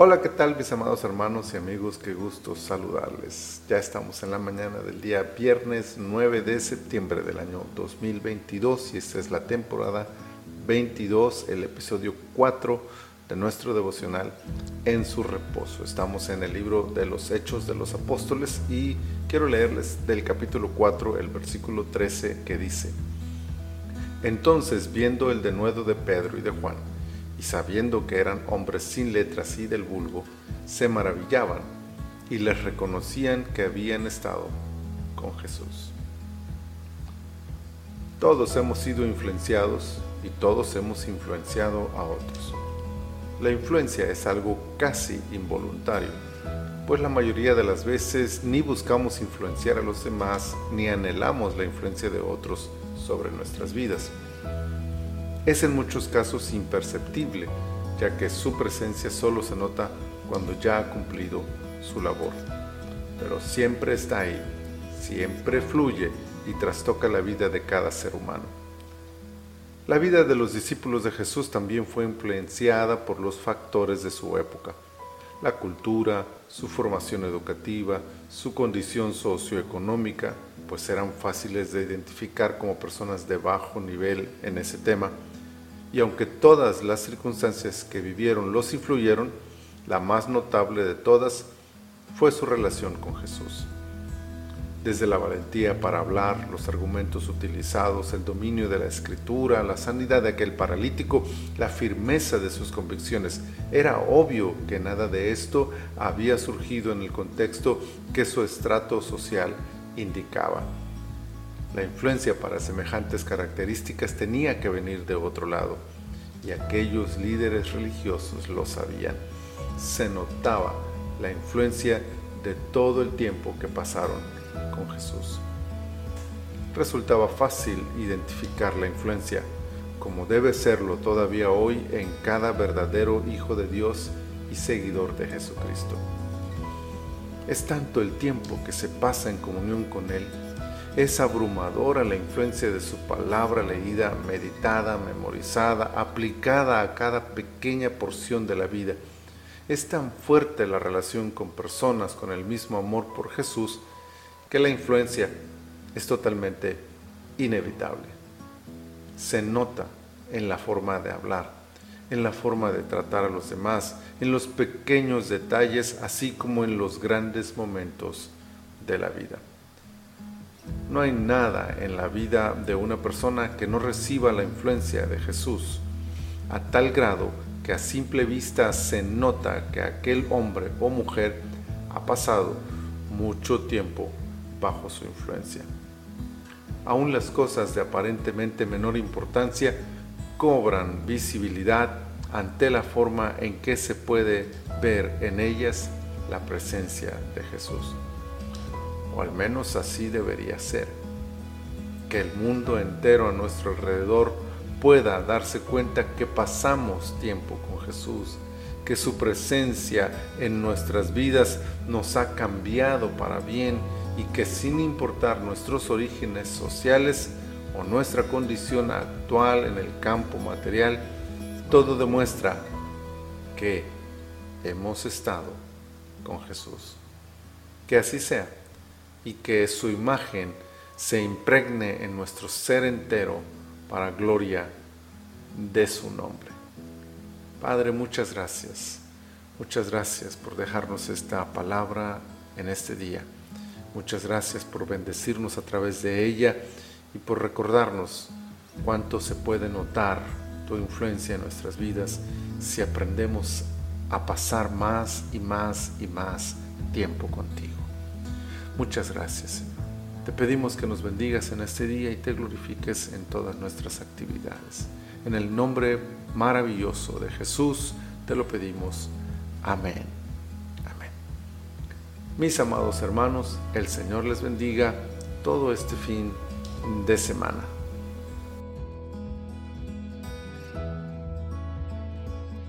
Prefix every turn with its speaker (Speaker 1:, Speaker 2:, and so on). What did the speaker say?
Speaker 1: Hola, ¿qué tal mis amados hermanos y amigos? Qué gusto saludarles. Ya estamos en la mañana del día viernes 9 de septiembre del año 2022 y esta es la temporada 22, el episodio 4 de nuestro devocional En su reposo. Estamos en el libro de los Hechos de los Apóstoles y quiero leerles del capítulo 4 el versículo 13 que dice, Entonces viendo el denuedo de Pedro y de Juan, y sabiendo que eran hombres sin letras y del vulgo, se maravillaban y les reconocían que habían estado con Jesús. Todos hemos sido influenciados y todos hemos influenciado a otros. La influencia es algo casi involuntario, pues la mayoría de las veces ni buscamos influenciar a los demás ni anhelamos la influencia de otros sobre nuestras vidas es en muchos casos imperceptible, ya que su presencia solo se nota cuando ya ha cumplido su labor. Pero siempre está ahí, siempre fluye y trastoca la vida de cada ser humano. La vida de los discípulos de Jesús también fue influenciada por los factores de su época, la cultura, su formación educativa, su condición socioeconómica, pues eran fáciles de identificar como personas de bajo nivel en ese tema, y aunque todas las circunstancias que vivieron los influyeron, la más notable de todas fue su relación con Jesús. Desde la valentía para hablar, los argumentos utilizados, el dominio de la escritura, la sanidad de aquel paralítico, la firmeza de sus convicciones, era obvio que nada de esto había surgido en el contexto que su estrato social indicaba. La influencia para semejantes características tenía que venir de otro lado, y aquellos líderes religiosos lo sabían. Se notaba la influencia de todo el tiempo que pasaron con Jesús. Resultaba fácil identificar la influencia, como debe serlo todavía hoy en cada verdadero Hijo de Dios y seguidor de Jesucristo. Es tanto el tiempo que se pasa en comunión con Él es abrumadora la influencia de su palabra leída, meditada, memorizada, aplicada a cada pequeña porción de la vida. Es tan fuerte la relación con personas con el mismo amor por Jesús que la influencia es totalmente inevitable. Se nota en la forma de hablar, en la forma de tratar a los demás, en los pequeños detalles, así como en los grandes momentos de la vida. No hay nada en la vida de una persona que no reciba la influencia de Jesús, a tal grado que a simple vista se nota que aquel hombre o mujer ha pasado mucho tiempo bajo su influencia. Aún las cosas de aparentemente menor importancia cobran visibilidad ante la forma en que se puede ver en ellas la presencia de Jesús o al menos así debería ser. Que el mundo entero a nuestro alrededor pueda darse cuenta que pasamos tiempo con Jesús, que su presencia en nuestras vidas nos ha cambiado para bien y que sin importar nuestros orígenes sociales o nuestra condición actual en el campo material, todo demuestra que hemos estado con Jesús. Que así sea y que su imagen se impregne en nuestro ser entero para gloria de su nombre. Padre, muchas gracias. Muchas gracias por dejarnos esta palabra en este día. Muchas gracias por bendecirnos a través de ella y por recordarnos cuánto se puede notar tu influencia en nuestras vidas si aprendemos a pasar más y más y más tiempo contigo. Muchas gracias. Te pedimos que nos bendigas en este día y te glorifiques en todas nuestras actividades. En el nombre maravilloso de Jesús te lo pedimos. Amén. Amén. Mis amados hermanos, el Señor les bendiga todo este fin de semana.